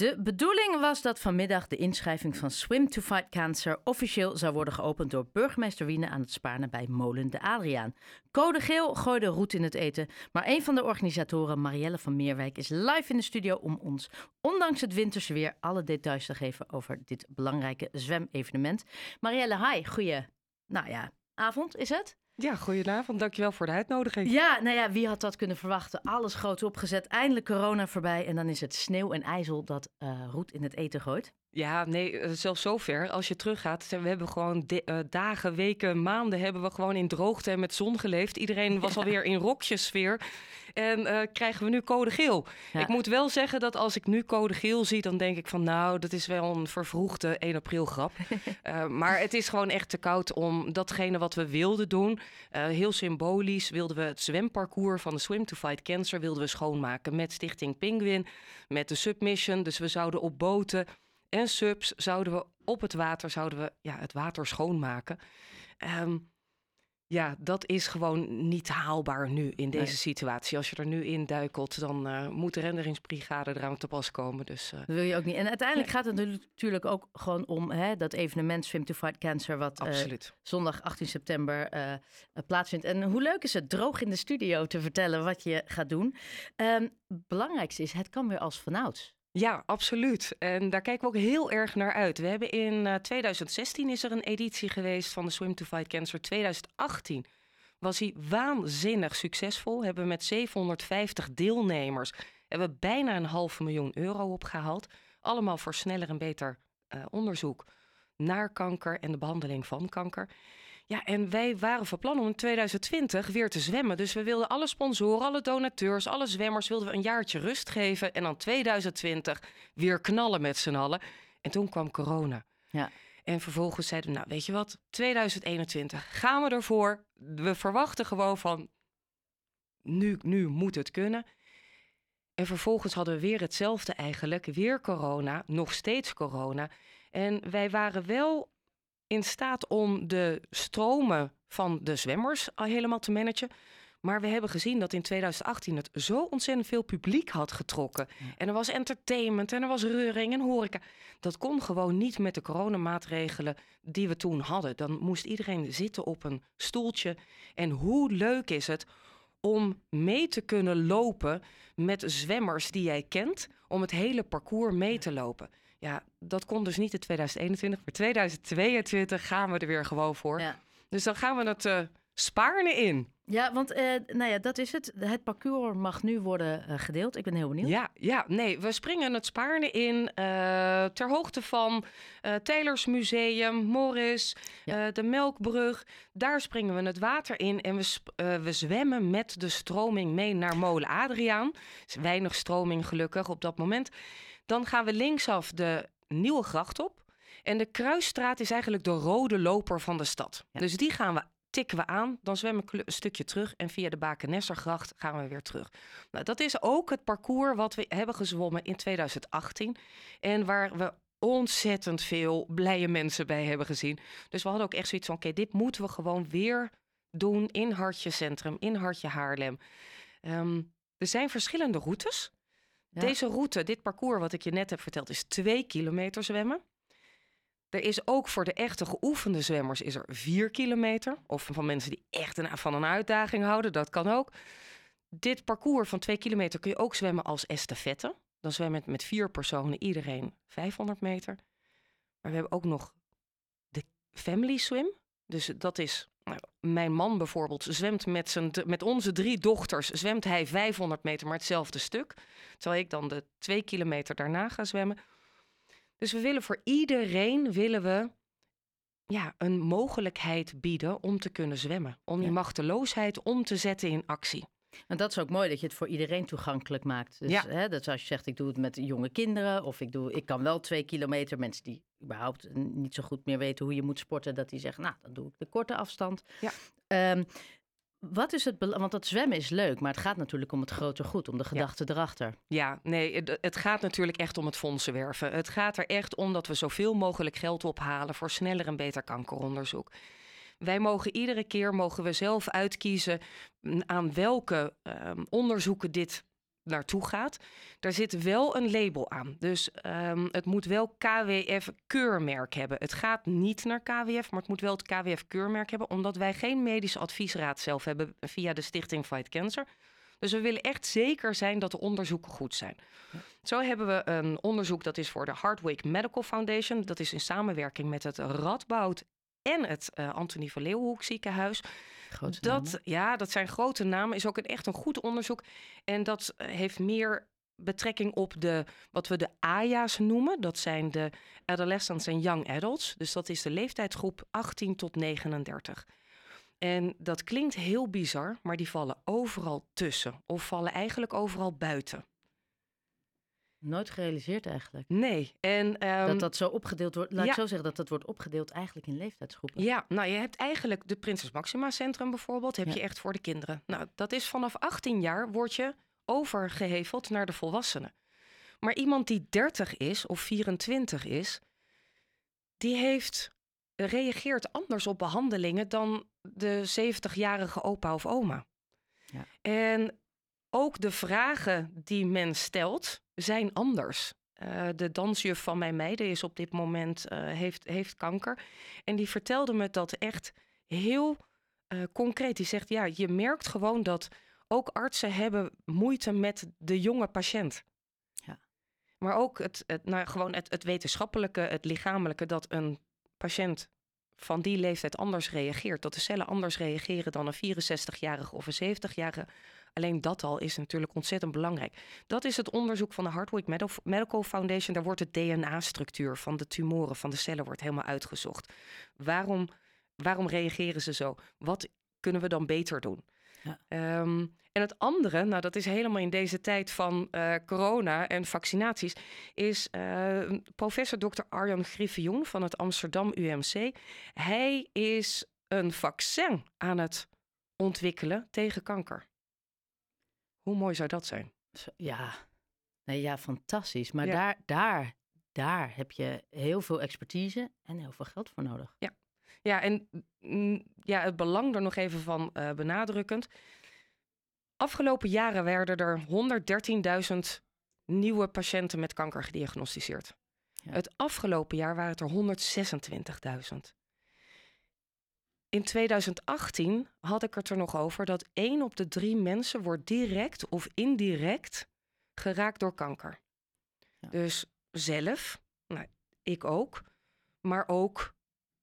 De bedoeling was dat vanmiddag de inschrijving van Swim to Fight Cancer officieel zou worden geopend door burgemeester Wiene aan het Spaarne bij Molen de Adriaan. Code geel gooide roet in het eten, maar een van de organisatoren, Marielle van Meerwijk, is live in de studio om ons, ondanks het winterse weer, alle details te geven over dit belangrijke zwemevenement. Marielle, hi, goeie, nou ja, avond is het? Ja, goedenavond. Dankjewel voor de uitnodiging. Ja, nou ja, wie had dat kunnen verwachten? Alles groot opgezet, eindelijk corona voorbij en dan is het sneeuw en ijzel dat uh, roet in het eten gooit. Ja, nee, eh, zelfs zover. Als je teruggaat, we hebben gewoon uh, dagen, weken, maanden hebben we gewoon in droogte en met zon geleefd. Iedereen was alweer in rokjesfeer. En uh, krijgen we nu code geel. Ik moet wel zeggen dat als ik nu code geel zie, dan denk ik van nou, dat is wel een vervroegde 1 april grap. maar het is gewoon echt te koud om datgene wat we wilden doen. heel symbolisch wilden we het zwemparcours van de Swim to Fight Cancer wilden we schoonmaken met Stichting Penguin, met de Submission. Dus we zouden op boten en subs zouden we op het water zouden we, ja, het water schoonmaken. Um, ja, dat is gewoon niet haalbaar nu in deze situatie. Als je er nu in duikelt, dan uh, moet de renderingsbrigade eraan te pas komen. Dus, uh, dat wil je ook niet. En uiteindelijk gaat het natuurlijk ook gewoon om hè, dat evenement Swim to Fight Cancer, wat uh, zondag 18 september plaatsvindt. En hoe leuk is het droog in de studio te vertellen wat je gaat doen. Um, belangrijkste is, het kan weer als vanouds. Ja, absoluut. En daar kijken we ook heel erg naar uit. We hebben in uh, 2016 is er een editie geweest van de Swim to Fight Cancer. 2018 was hij waanzinnig succesvol. Hebben we met 750 deelnemers hebben bijna een half miljoen euro opgehaald. Allemaal voor sneller en beter uh, onderzoek naar kanker en de behandeling van kanker. Ja, en wij waren van plan om in 2020 weer te zwemmen. Dus we wilden alle sponsoren, alle donateurs, alle zwemmers... wilden we een jaartje rust geven. En dan 2020 weer knallen met z'n allen. En toen kwam corona. Ja. En vervolgens zeiden we, nou weet je wat, 2021 gaan we ervoor. We verwachten gewoon van, nu, nu moet het kunnen. En vervolgens hadden we weer hetzelfde eigenlijk. Weer corona, nog steeds corona. En wij waren wel in staat om de stromen van de zwemmers al helemaal te managen. Maar we hebben gezien dat in 2018 het zo ontzettend veel publiek had getrokken. En er was entertainment en er was reuring en horeca. Dat kon gewoon niet met de coronamaatregelen die we toen hadden. Dan moest iedereen zitten op een stoeltje. En hoe leuk is het om mee te kunnen lopen met zwemmers die jij kent, om het hele parcours mee te lopen. Ja, dat kon dus niet in 2021, maar 2022 gaan we er weer gewoon voor. Ja. Dus dan gaan we het uh, Spaarne in. Ja, want uh, nou ja, dat is het. Het parcours mag nu worden uh, gedeeld. Ik ben heel benieuwd. Ja, ja, nee, we springen het Spaarne in uh, ter hoogte van Taylors Museum, Morris, ja. de Melkbrug. Daar springen we het water in en we, we zwemmen met de stroming mee naar Molen Adriaan. is weinig stroming gelukkig op dat moment. Dan gaan we linksaf de Nieuwe Gracht op. En de Kruisstraat is eigenlijk de rode loper van de stad. Ja. Dus die gaan we tikken we aan, dan zwemmen we een stukje terug en via de Bakenessergracht gaan we weer terug. Nou, dat is ook het parcours wat we hebben gezwommen in 2018 en waar we ontzettend veel blije mensen bij hebben gezien. Dus we hadden ook echt zoiets van, oké, dit moeten we gewoon weer doen in Hartje Centrum, in Hartje Haarlem. Um, er zijn verschillende routes. Deze route, dit parcours wat ik je net heb verteld, is twee kilometer zwemmen. Er is ook voor de echte geoefende zwemmers is er 4 kilometer. Of van mensen die echt een, van een uitdaging houden, dat kan ook. Dit parcours van 2 kilometer kun je ook zwemmen als estafette. Dan zwemmen met vier personen iedereen 500 meter. Maar we hebben ook nog de family swim. Dus dat is, mijn man bijvoorbeeld zwemt met, zijn, met onze drie dochters, zwemt hij 500 meter maar hetzelfde stuk. Terwijl ik dan de 2 kilometer daarna ga zwemmen. Dus we willen voor iedereen willen we ja, een mogelijkheid bieden om te kunnen zwemmen. Om die machteloosheid om te zetten in actie. En dat is ook mooi dat je het voor iedereen toegankelijk maakt. Dus ja. hè, dat als je zegt, ik doe het met jonge kinderen, of ik, doe, ik kan wel twee kilometer. Mensen die überhaupt niet zo goed meer weten hoe je moet sporten, dat die zeggen, nou, dan doe ik de korte afstand. Ja. Um, wat is het Want dat zwemmen is leuk, maar het gaat natuurlijk om het grote goed, om de gedachte erachter. Ja, nee, het, gaat natuurlijk echt om het fondsenwerven. Het gaat er echt om dat we zoveel mogelijk geld ophalen voor sneller en beter kankeronderzoek. Wij mogen iedere keer mogen we zelf uitkiezen aan welke uh, onderzoeken dit naartoe gaat. Daar zit wel een label aan. Dus ehm, het moet wel KWF-keurmerk hebben. Het gaat niet naar KWF, maar het moet wel het KWF-keurmerk hebben, omdat wij geen medisch adviesraad zelf hebben via de Stichting Fight Cancer. Dus we willen echt zeker zijn dat de onderzoeken goed zijn. Zo hebben we een onderzoek dat is voor de Hardwick Medical Foundation. Dat is in samenwerking met het Radboud en het uh, Antonie van Leeuwenhoek ziekenhuis. Grote dat, namen. ja, dat zijn grote namen. Is ook een, echt een goed onderzoek. En dat eh, heeft meer betrekking op de, wat we de AYA's noemen. Dat zijn de Adolescents en Young Adults. Dus dat is de leeftijdsgroep 18 tot 39. En dat klinkt heel bizar, maar die vallen overal tussen. Of vallen eigenlijk overal buiten. Nooit gerealiseerd eigenlijk. Nee. En, ehm, dat dat zo opgedeeld wordt. Laat ja. ik zo zeggen dat dat wordt opgedeeld eigenlijk in leeftijdsgroepen. Ja, nou je hebt eigenlijk de Prinses Maxima Centrum bijvoorbeeld, heb Ja. je echt voor de kinderen. Nou, dat is vanaf 18 jaar word je overgeheveld naar de volwassenen. Maar iemand die 30 is of 24 is, die heeft reageert anders op behandelingen dan de 70-jarige opa of oma. Ja. En ook de vragen die men stelt zijn anders. Eh, de dansjuf van mijn meiden is op dit moment eh, heeft, heeft kanker. En die vertelde me dat echt heel eh, concreet. Die zegt, ja, je merkt gewoon dat ook artsen hebben moeite met de jonge patiënt. Ja. Maar ook het, het, nou, gewoon het, het wetenschappelijke, het lichamelijke, dat een patiënt van die leeftijd anders reageert. Dat de cellen anders reageren dan een 64-jarige of een 70-jarige. Alleen dat al is natuurlijk ontzettend belangrijk. Dat is het onderzoek van de Hardwick Medi- Medical Foundation. Daar wordt de DNA-structuur van de tumoren, van de cellen, wordt helemaal uitgezocht. Waarom, waarom reageren ze zo? Wat kunnen we dan beter doen? Ja. Ehm, en het andere, nou dat is helemaal in deze tijd van eh, corona en vaccinaties, is eh, professor Dr. Arjan Griffioen van het Amsterdam UMC. Hij is een vaccin aan het ontwikkelen tegen kanker. Hoe mooi zou dat zijn? Ja, nee, ja fantastisch. Maar Ja. daar, daar, daar heb je heel veel expertise en heel veel geld voor nodig. Ja, en mm, ja, het belang er nog even van eh, benadrukkend. Afgelopen jaren werden er 113.000 nieuwe patiënten met kanker gediagnosticeerd. Ja. Het afgelopen jaar waren het er 126.000. In 2018 had ik het er nog over dat één op de drie mensen wordt direct of indirect geraakt door kanker. Ja. Dus zelf, nou, ik ook, maar ook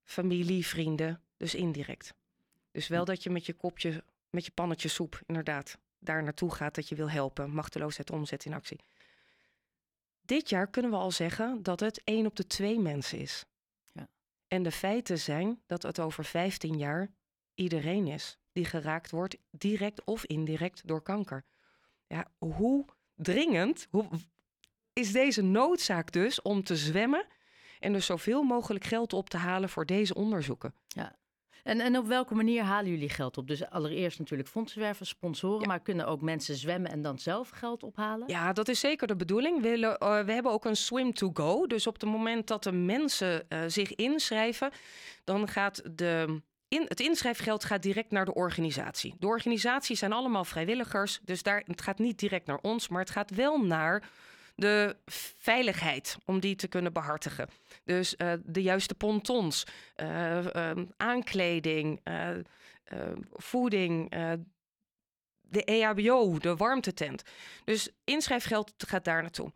familie, vrienden, dus indirect. Dus wel dat je met je kopje, met je pannetje soep, inderdaad, daar naartoe gaat dat je wil helpen, machteloosheid omzet in actie. Dit jaar kunnen we al zeggen dat het één op de twee mensen is. Ja. En de feiten zijn dat het over 15 jaar iedereen is die geraakt wordt, direct of indirect door kanker. Ja, hoe dringend hoe, is deze noodzaak dus om te zwemmen en dus zoveel mogelijk geld op te halen voor deze onderzoeken? En, en op welke manier halen jullie geld op? Dus allereerst natuurlijk fondsenwerven, sponsoren, Ja. maar kunnen ook mensen zwemmen en dan zelf geld ophalen? Ja, dat is zeker de bedoeling. We, eh, we hebben ook een swim to go. Dus op het moment dat de mensen eh, zich inschrijven, dan gaat de. In, het inschrijfgeld gaat direct naar de organisatie. De organisaties zijn allemaal vrijwilligers, dus daar, het gaat niet direct naar ons, maar het gaat wel naar de veiligheid om die te kunnen behartigen. Dus eh, de juiste pontons, eh, ehm, aankleding, eh, eh, voeding, de EHBO, de warmtetent. Dus inschrijfgeld gaat daar naartoe.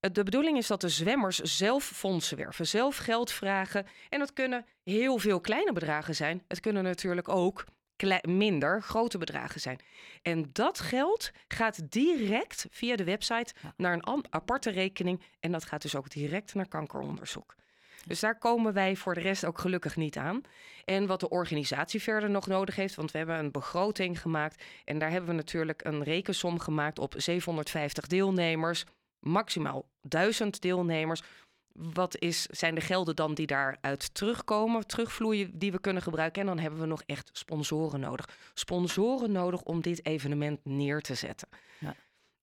De bedoeling is dat de zwemmers zelf fondsen werven, zelf geld vragen. En dat kunnen heel veel kleine bedragen zijn. Het kunnen natuurlijk ook minder grote bedragen zijn. En dat geld gaat direct via de website Ja. naar een aparte rekening. En dat gaat dus ook direct naar kankeronderzoek. Dus daar komen wij voor de rest ook gelukkig niet aan. En wat de organisatie verder nog nodig heeft, want we hebben een begroting gemaakt. En daar hebben we natuurlijk een rekensom gemaakt op 750 deelnemers, maximaal 1000 deelnemers. Wat is, zijn de gelden dan die daaruit terugkomen, terugvloeien, die we kunnen gebruiken? En dan hebben we nog echt sponsoren nodig. Sponsoren nodig om dit evenement neer te zetten. Ja.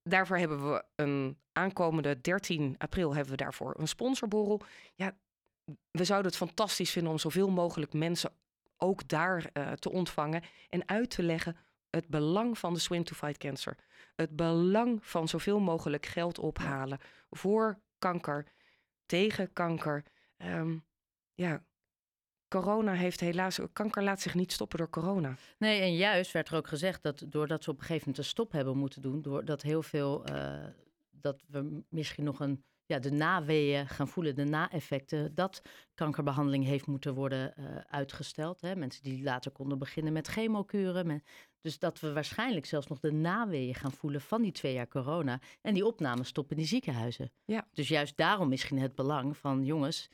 Daarvoor hebben we een aankomende 13 april hebben we daarvoor een sponsorborrel. Ja, we zouden het fantastisch vinden om zoveel mogelijk mensen ook daar eh, te ontvangen en uit te leggen het belang van de Swim to Fight Cancer. Het belang van zoveel mogelijk geld ophalen voor kanker, tegen kanker. Ehm, ja, corona heeft helaas, kanker laat zich niet stoppen door corona. Nee, en juist werd er ook gezegd dat doordat we op een gegeven moment een stop hebben moeten doen, doordat heel veel, uh, dat we misschien nog een, ja, de naweeën gaan voelen, de na-effecten, dat kankerbehandeling heeft moeten worden uh, uitgesteld. Hè? Mensen die later konden beginnen met chemokuren. dus dat we waarschijnlijk zelfs nog de naweeën gaan voelen van die twee jaar corona. En die opnames stoppen in die ziekenhuizen. Ja. Dus juist daarom misschien het belang van jongens,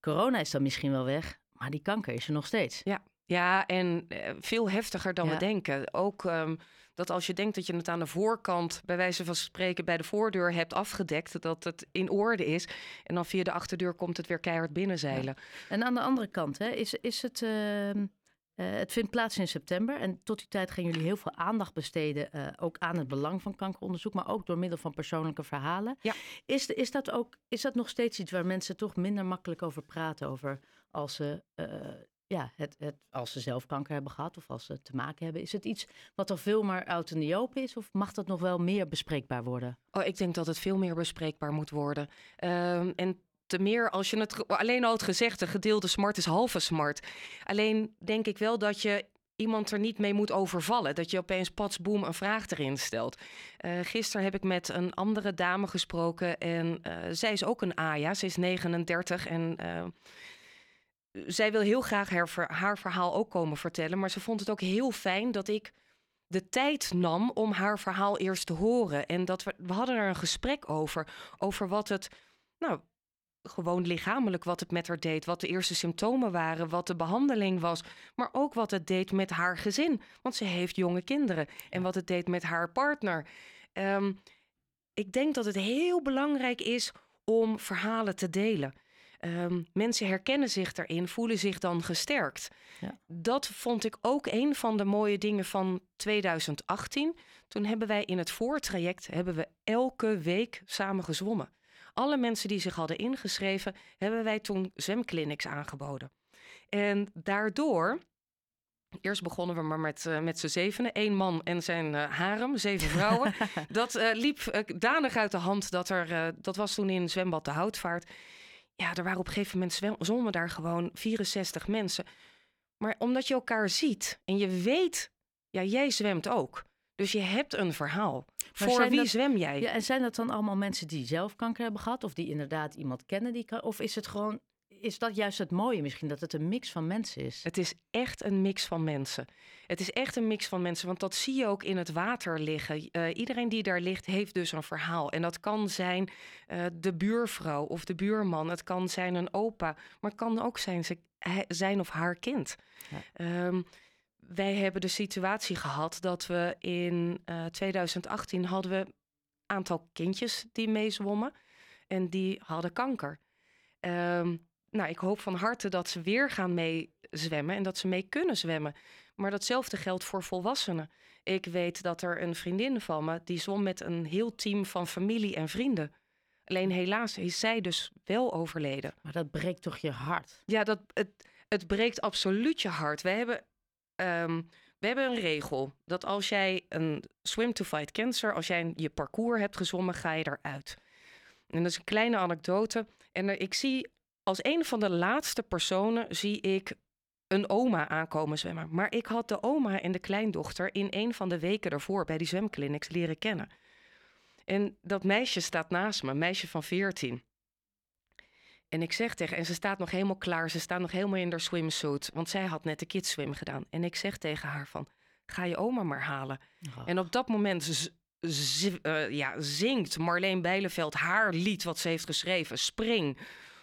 corona is dan misschien wel weg, maar die kanker is er nog steeds. Ja, ja en eh, veel heftiger dan we denken. Ook um, dat als je denkt dat je het aan de voorkant, bij wijze van spreken, bij de voordeur hebt afgedekt, dat het in orde is. En dan via de achterdeur komt het weer keihard binnenzeilen. En aan de andere kant, hè, is, is het. Uh, het vindt plaats in september en tot die tijd gaan jullie heel veel aandacht besteden, uh, ook aan het belang van kankeronderzoek, maar ook door middel van persoonlijke verhalen. Ja. Is, is, dat ook, is dat nog steeds iets waar mensen toch minder makkelijk over praten, over als ze, uh, ja, het, het, als ze zelf kanker hebben gehad of als ze te maken hebben? Is het iets wat er veel meer out in open is of mag dat nog wel meer bespreekbaar worden? Oh, ik denk dat het veel meer bespreekbaar moet worden. Uh, en te meer als je het alleen al het gezegde gedeelde smart is halve smart. Alleen denk ik wel dat je iemand er niet mee moet overvallen. Dat je opeens patsboom een vraag erin stelt. Uh, gisteren heb ik met een andere dame gesproken en uh, zij is ook een Aya. Ze is 39 en uh, zij wil heel graag haar, haar verhaal ook komen vertellen. Maar ze vond het ook heel fijn dat ik de tijd nam om haar verhaal eerst te horen. En dat we, hadden er een gesprek over. Over wat het, nou, gewoon lichamelijk wat het met haar deed. Wat de eerste symptomen waren, wat de behandeling was. Maar ook wat het deed met haar gezin. Want ze heeft jonge kinderen. En wat het deed met haar partner. Um, ik denk dat het heel belangrijk is om verhalen te delen. Um, mensen herkennen zich daarin, voelen zich dan gesterkt. Ja. Dat vond ik ook een van de mooie dingen van 2018. Toen hebben wij in het voortraject hebben we elke week samen gezwommen. Alle mensen die zich hadden ingeschreven, hebben wij toen zwemclinics aangeboden. En daardoor Eerst begonnen we maar met, uh, met z'n zevenen. Eén man en zijn uh, harem, zeven vrouwen. dat uh, liep danig uit de hand. Dat, er, dat was toen in zwembad de Houtvaart. Ja, er waren op een gegeven moment zwommen daar gewoon 64 mensen. Maar omdat je elkaar ziet en je weet, ja, jij zwemt ook. Dus je hebt een verhaal. Maar Voor wie dat, zwem jij? Ja, en zijn dat dan allemaal mensen die zelf kanker hebben gehad? Of die inderdaad iemand kennen die kan? Of is het gewoon is dat juist het mooie misschien, dat het een mix van mensen is? Het is echt een mix van mensen. Het is echt een mix van mensen, want dat zie je ook in het water liggen. Uh, iedereen die daar ligt, heeft dus een verhaal. En dat kan zijn uh, de buurvrouw of de buurman. Het kan zijn een opa, maar het kan ook zijn zijn of haar kind. Ja. Um, wij hebben de situatie gehad dat we in uh, 2018 hadden we een aantal kindjes die meezwommen. En die hadden kanker. Um, nou, ik hoop van harte dat ze weer gaan meezwemmen en dat ze mee kunnen zwemmen. Maar datzelfde geldt voor volwassenen. Ik weet dat er een vriendin van me die zwom met een heel team van familie en vrienden. Alleen helaas is zij dus wel overleden. Maar dat breekt toch je hart? Ja, dat, het, het breekt absoluut je hart. We hebben, um, we hebben een regel dat als jij een swim to fight cancer, als jij je parcours hebt gezwommen, ga je eruit. En dat is een kleine anekdote. En er, ik zie als een van de laatste personen zie ik een oma aankomen zwemmen. Maar ik had de oma en de kleindochter in een van de weken daarvoor bij die zwemclinics leren kennen. En dat meisje staat naast me, een meisje van 14. En ik zeg tegen, en ze staat nog helemaal klaar, ze staat nog helemaal in haar swimsuit, want zij had net de kids swim gedaan. En ik zeg tegen haar van, ga je oma maar halen. Oh. En op dat moment uh, ja, zingt Marleen Bijleveld haar lied wat ze heeft geschreven, Spring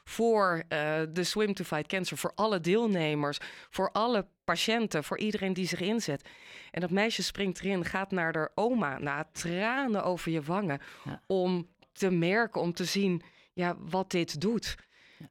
voor uh, de Swim to Fight Cancer, voor alle deelnemers, voor alle patiënten, voor iedereen die zich inzet. En dat meisje springt erin, gaat naar haar oma, na tranen over je wangen, ja. om te merken, om te zien ja, wat dit doet.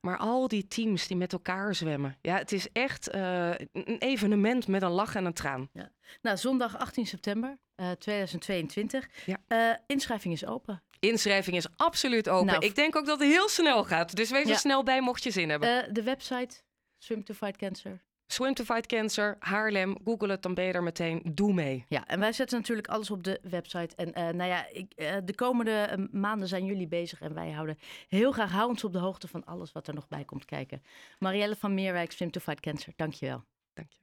Maar al die teams die met elkaar zwemmen. Ja, het is echt uh, een evenement met een lach en een traan. Ja. Nou, zondag 18 september uh, 2022. Ja. Uh, inschrijving is open. Inschrijving is absoluut open. Nou, ik denk ook dat het heel snel gaat. Dus wees ja. er snel bij mocht je zin hebben. Uh, de website Swim to Fight Cancer. Swim to Fight Cancer, Haarlem, google het, dan ben je er meteen. Doe mee. Ja, en wij zetten natuurlijk alles op de website. En uh, nou ja, ik, uh, de komende maanden zijn jullie bezig en wij houden heel graag hou ons op de hoogte van alles wat er nog bij komt kijken. Marielle van Meerwijk, Swim to Fight Cancer, dankjewel. Dank je.